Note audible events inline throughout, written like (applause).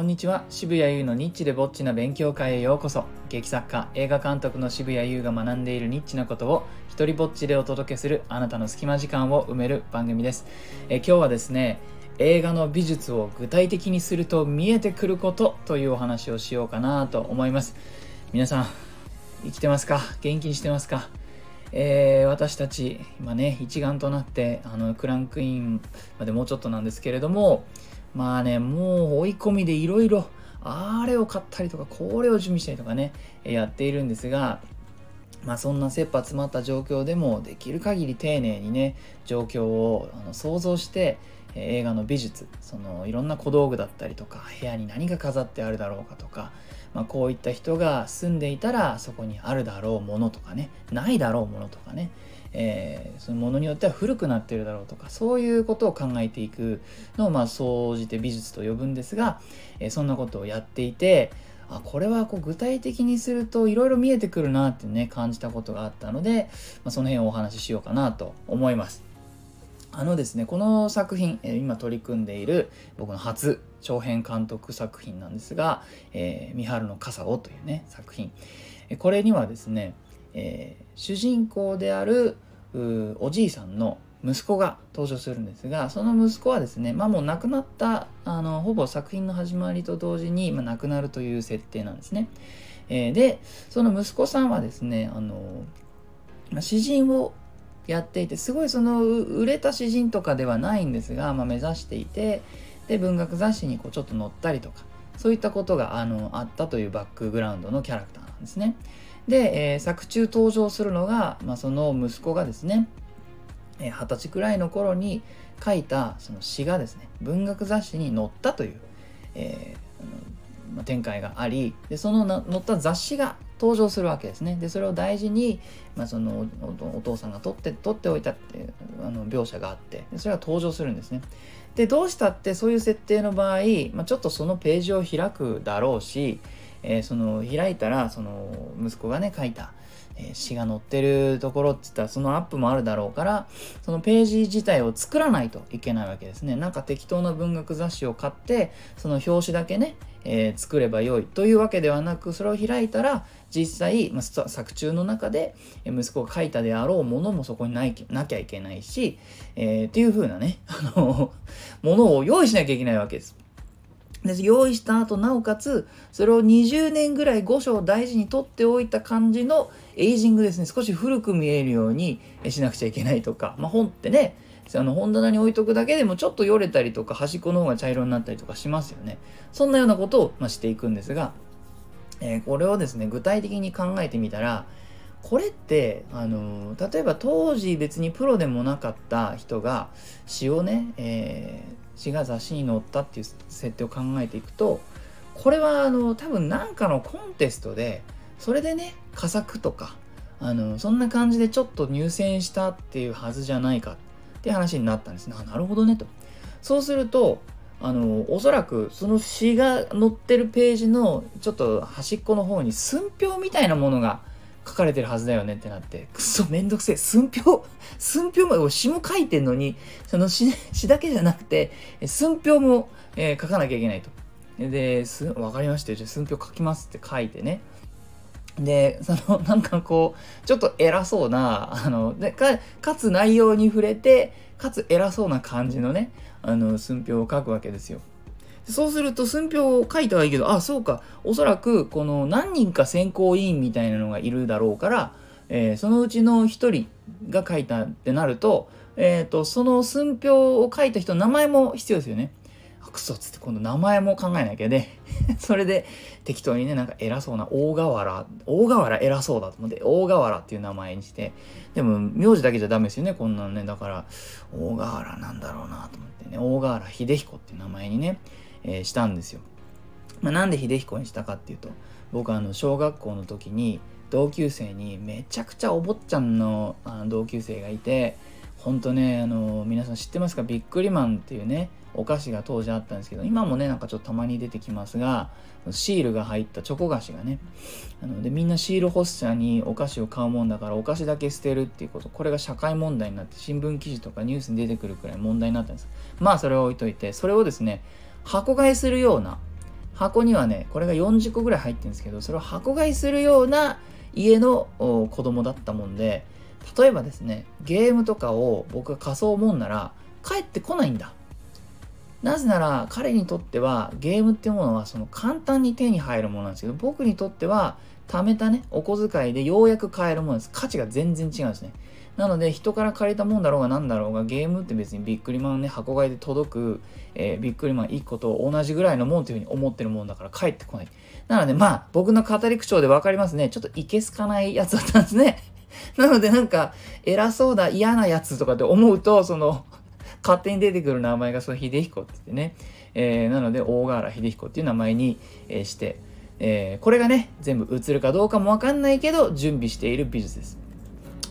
こんにちは。渋谷優のニッチでぼっちな勉強会へようこそ。劇作家映画監督の渋谷優が学んでいるニッチなことを一人ぼっちでお届けするあなたの隙間時間を埋める番組です。え今日はですね映画の美術を具体的にすると見えてくることというお話をしようかなと思います。皆さん生きてますか？元気にしてますか？えー、私たち今ね一丸となってあのクランクインまでもうちょっとなんですけれどもまあね、もう追い込みでいろいろ、あれを買ったりとか、これを準備したりとかね、やっているんですが、まあそんな切羽詰まった状況でもできる限り丁寧にね、状況をあの想像して、映画の美術、そのいろんな小道具だったりとか、部屋に何が飾ってあるだろうかとか、まあ、こういった人が住んでいたらそこにあるだろうものとかね、ないだろうものとかね、えー、そのものによっては古くなってるだろうとかそういうことを考えていくのをまあ総じて美術と呼ぶんですが、えー、そんなことをやっていてあこれはこう具体的にするといろいろ見えてくるなってね感じたことがあったので、まあ、その辺をお話ししようかなと思います。あのですねこの作品、えー、今取り組んでいる僕の初長編監督作品なんですが「えー、三春の傘を」というね作品これにはですねえー、主人公であるおじいさんの息子が登場するんですがその息子はですねまあもう亡くなったあのほぼ作品の始まりと同時に、まあ、亡くなるという設定なんですね。えー、でその息子さんはですねあの、ま、詩人をやっていてすごいその売れた詩人とかではないんですが、まあ、目指していてで文学雑誌にこうちょっと載ったりとかそういったことがあのあったというバックグラウンドのキャラクターなんですね。で、えー、作中登場するのが、まあ、その息子がですね二十、歳くらいの頃に書いたその詩がですね文学雑誌に載ったという、えーまあ、展開がありでその載った雑誌が登場するわけですね。でそれを大事に、まあ、そのお父さんが取って取っておいたっていうあの描写があってでそれが登場するんですね。でどうしたってそういう設定の場合、まあ、ちょっとそのページを開くだろうしえー、その開いたらその息子がね書いた、えー、詩が載ってるところって言ったらそのアップもあるだろうからそのページ自体を作らないといけないわけですね。なんか適当な文学雑誌を買ってその表紙だけね、えー、作ればよいというわけではなくそれを開いたら実際、まあ、作中の中で息子が書いたであろうものもそこにないなきゃいけないし、えー、っていう風なねあの (laughs) ものを用意しなきゃいけないわけです。で用意した後なおかつそれを20年ぐらい5章大事に取っておいた感じのエイジングですね。少し古く見えるようにしなくちゃいけないとか、まあ、本ってねあの本棚に置いとくだけでもちょっとよれたりとか端っこの方が茶色になったりとかしますよね。そんなようなことを、まあ、していくんですが、えー、これをですね具体的に考えてみたらこれってあの例えば当時別にプロでもなかった人が詩をね、えー詩が雑誌に載ったっていう設定を考えていくとこれはあの多分何かのコンテストでそれでね佳作とかあのそんな感じでちょっと入選したっていうはずじゃないかって話になったんですななるほどねと。そうするとあのおそらくその詩が載ってるページのちょっと端っこの方に寸評みたいなものが書かれてるはずだよねってなって、くそめんどくせえ。寸評、寸評も、詩も書いてんのに、その詩詩 (laughs) だけじゃなくて、寸評も、えー、書かなきゃいけないと。で、す、わかりましたよ。じゃ寸評書きますって書いてね。で、その、(laughs) なんかこう、ちょっと偉そうな、あの、でか、かつ内容に触れて、かつ偉そうな感じのね、あの、寸評を書くわけですよ。そうすると寸評を書いたはいいけど、あ、そうか、おそらくこの何人か選考委員みたいなのがいるだろうから、えー、そのうちの1人が書いたってなると、えっ、ー、と、その寸評を書いた人の名前も必要ですよね。あ、くそっつって今度名前も考えなきゃで、(laughs) それで適当にね、なんか偉そうな大河原、大河原偉そうだと思って、大河原っていう名前にして、でも名字だけじゃダメですよね、こんなのね。だから、大河原なんだろうなと思ってね、大河原秀彦っていう名前にね、えー、したんですよ。まあ、なんで秀彦にしたかっていうと僕あの小学校の時に同級生にめちゃくちゃお坊ちゃんのあの同級生がいてほんとねあの皆さん知ってますか？ビックリマンっていうねお菓子が当時あったんですけど今もねなんかちょっとたまに出てきますがシールが入ったチョコ菓子がね。あのでみんなシール欲しさにお菓子を買うもんだからお菓子だけ捨てるっていうこと。これが社会問題になって新聞記事とかニュースに出てくるくらい問題になったんです。まあそれを置いといてそれをですね箱買いするような箱にはねこれが40個ぐらい入ってるんですけどそれを箱買いするような家の子供だったもんで例えばですねゲームとかを僕が仮想もんなら帰ってこないんだ。なぜなら彼にとってはゲームっていうものはその簡単に手に入るものなんですけど僕にとっては貯めたねお小遣いでようやく買えるものです。価値が全然違うんですね。なので人から借りたもんだろうが何だろうがゲームって別にビックリマンね箱買いで届く、えー、ビックリマン1個と同じぐらいのもんというふうに思ってるもんだから帰ってこない。なのでまあ僕の語り口調で分かりますね。ちょっといけすかないやつだったんですね。(laughs) なのでなんか偉そうだ嫌なやつとかって思うとその勝手に出てくる名前がその秀彦って言ってね、えー、なので大河原秀彦っていう名前に、えー、して、えー、これがね全部映るかどうかもわかんないけど準備している美術です。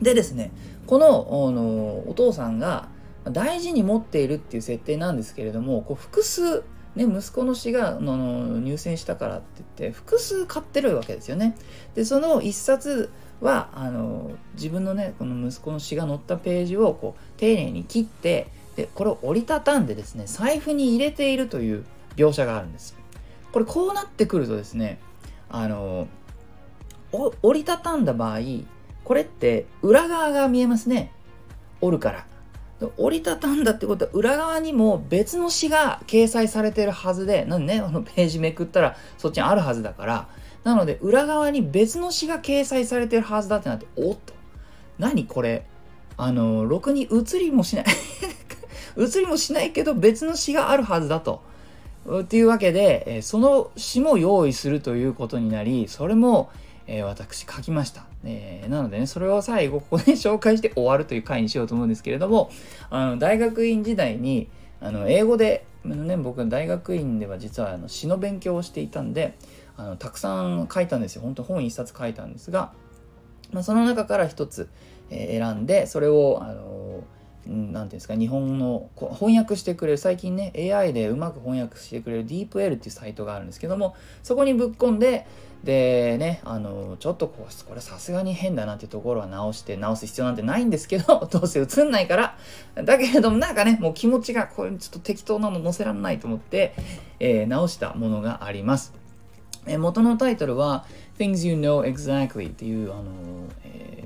でですねこののお父さんが大事に持っているっていう設定なんですけれどもこう複数ね、息子の死がの入選したからって言って複数買ってるわけですよね。でその一冊はあの自分のねこの息子の死が載ったページをこう丁寧に切ってでこれを折りたたんでですね財布に入れているという描写があるんですこれこうなってくるとですねあの折りたたんだ場合これって裏側が見えますね。折るから。折りたたんだってことは裏側にも別の詩が掲載されてるはずでなんねこのページめくったらそっちにあるはずだから。なので裏側に別の詩が掲載されてるはずだってなっておっと。何これ？あのろくに映りもしない。(laughs) 映りもしないけど別の詩があるはずだと。っていうわけで、その詩も用意するということになり、それも、えー、私書きました、えー、なのでね、それを最後ここで紹介して終わるという回にしようと思うんですけれども、あの大学院時代にあの英語で、ね、僕は大学院では実はあの詩の勉強をしていたんで、あのたくさん書いたんですよ。本当本一冊書いたんですが、まあ、その中から一つ、え、選んで、それを、あの何て言うんですか日本の翻訳してくれる最近ね AI でうまく翻訳してくれる DeepL っていうサイトがあるんですけどもそこにぶっ込んででねあのちょっとこうこれさすがに変だなっていうところは直して直す必要なんてないんですけど (laughs) どうせ映んないからだけれどもなんかねもう気持ちがこれちょっと適当なの載せらんないと思って、えー、直したものがあります。え元のタイトルは Things You Know Exactly っていうあの、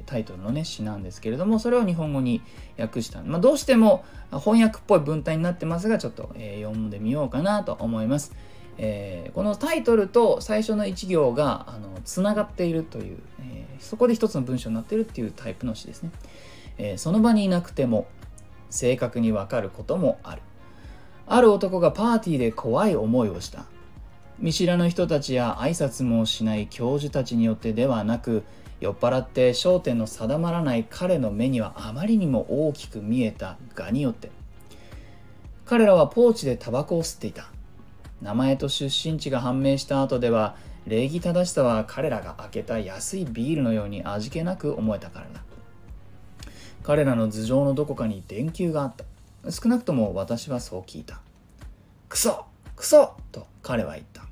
タイトルのね詩なんですけれどもそれを日本語に訳した、まあ、どうしても翻訳っぽい文体になってますがちょっと、え、読んでみようかなと思います、えー、このタイトルと最初の1行があのつながっているという、えそこで一つの文章になっているっていうタイプの詩ですね、えその場にいなくても正確にわかることもある。ある男がパーティーで怖い思いをした。見知らぬ人たちや挨拶もしない教授たちによってではなく酔っ払って焦点の定まらない彼の目にはあまりにも大きく見えたがによって彼らはポーチでタバコを吸っていた。名前と出身地が判明した後では礼儀正しさは彼らが開けた安いビールのように味気なく思えたからだ。彼らの頭上のどこかに電球があった。少なくとも私はそう聞いたクソ！クソ！と彼は言った。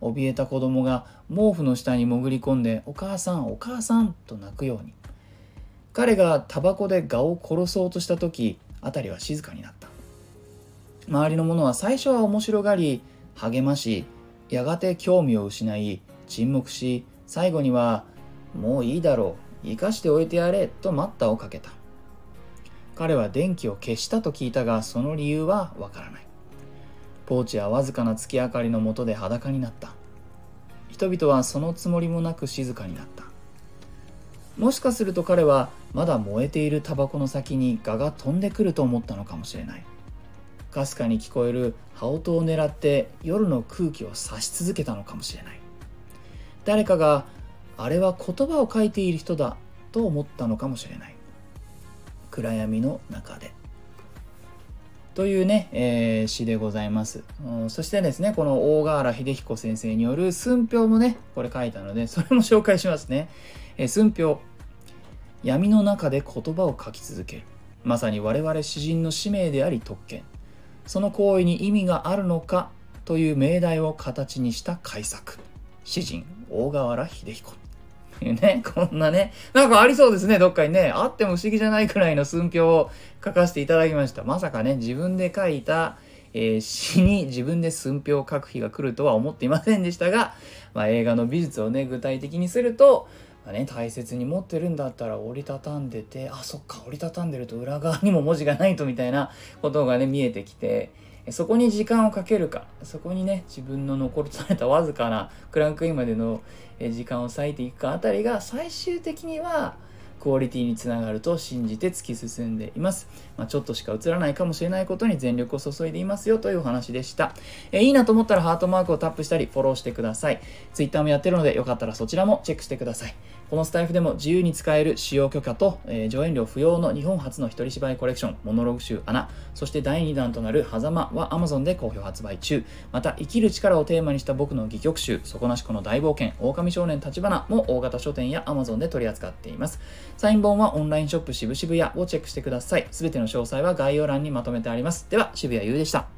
怯えた子供が毛布の下に潜り込んで「お母さんお母さん」と泣くように。彼がタバコで蛾を殺そうとした時辺りは静かになった。周りの者は最初は面白がり励ましやがて興味を失い沈黙し最後には「もういいだろう生かしておいてやれ」と待ったをかけた。彼は電気を消したと聞いたがその理由はわからない。ポーチはわずかな月明かりの下で裸になった。人々はそのつもりもなく静かになった。もしかすると彼はまだ燃えているタバコの先に蛾が飛んでくると思ったのかもしれない。かすかに聞こえる羽音を狙って夜の空気を察し続けたのかもしれない。誰かがあれは言葉を書いている人だと思ったのかもしれない。暗闇の中で。というね、えー、詩でございます、うん。そしてですね、この大河原秀彦先生による寸評もね、これ書いたので、それも紹介しますね。えー、寸評。闇の中で言葉を書き続ける。まさに我々詩人の使命であり特権。その行為に意味があるのかという命題を形にした改作。詩人、大河原秀彦。いうね、(laughs) こんなね、なんかありそうですね、どっかにね。あっても不思議じゃないくらいの寸評を書かせていただきました。まさかね、自分で書いた、えー、詩に自分で寸評を書く日が来るとは思っていませんでしたが、まあ、映画の美術をね具体的にすると、まあね、大切に持ってるんだったら折りたたんでてあそっか折りたたんでると裏側にも文字がないとみたいなことがね見えてきてそこに時間をかけるかそこにね自分の残されたわずかなクランクインまでの時間を割いていくかあたりが最終的にはクオリティにつながると信じて突き進んでいます。まあ、ちょっとしか映らないかもしれないことに全力を注いでいますよというお話でした。え、いいなと思ったらハートマークをタップしたりフォローしてください。Twitter もやってるのでよかったらそちらもチェックしてください。このスタイフでも自由に使える使用許可と、えー、上演料不要の日本初の一人芝居コレクション、モノログ集穴、そして第2弾となる狭間は Amazon で好評発売中。また、生きる力をテーマにした僕の戯曲集、底なしこの大冒険、狼少年立花も大型書店や Amazon で取り扱っています。サイン本はオンラインショップ渋々屋をチェックしてください。すべての詳細は概要欄にまとめてあります。では、渋谷優でした。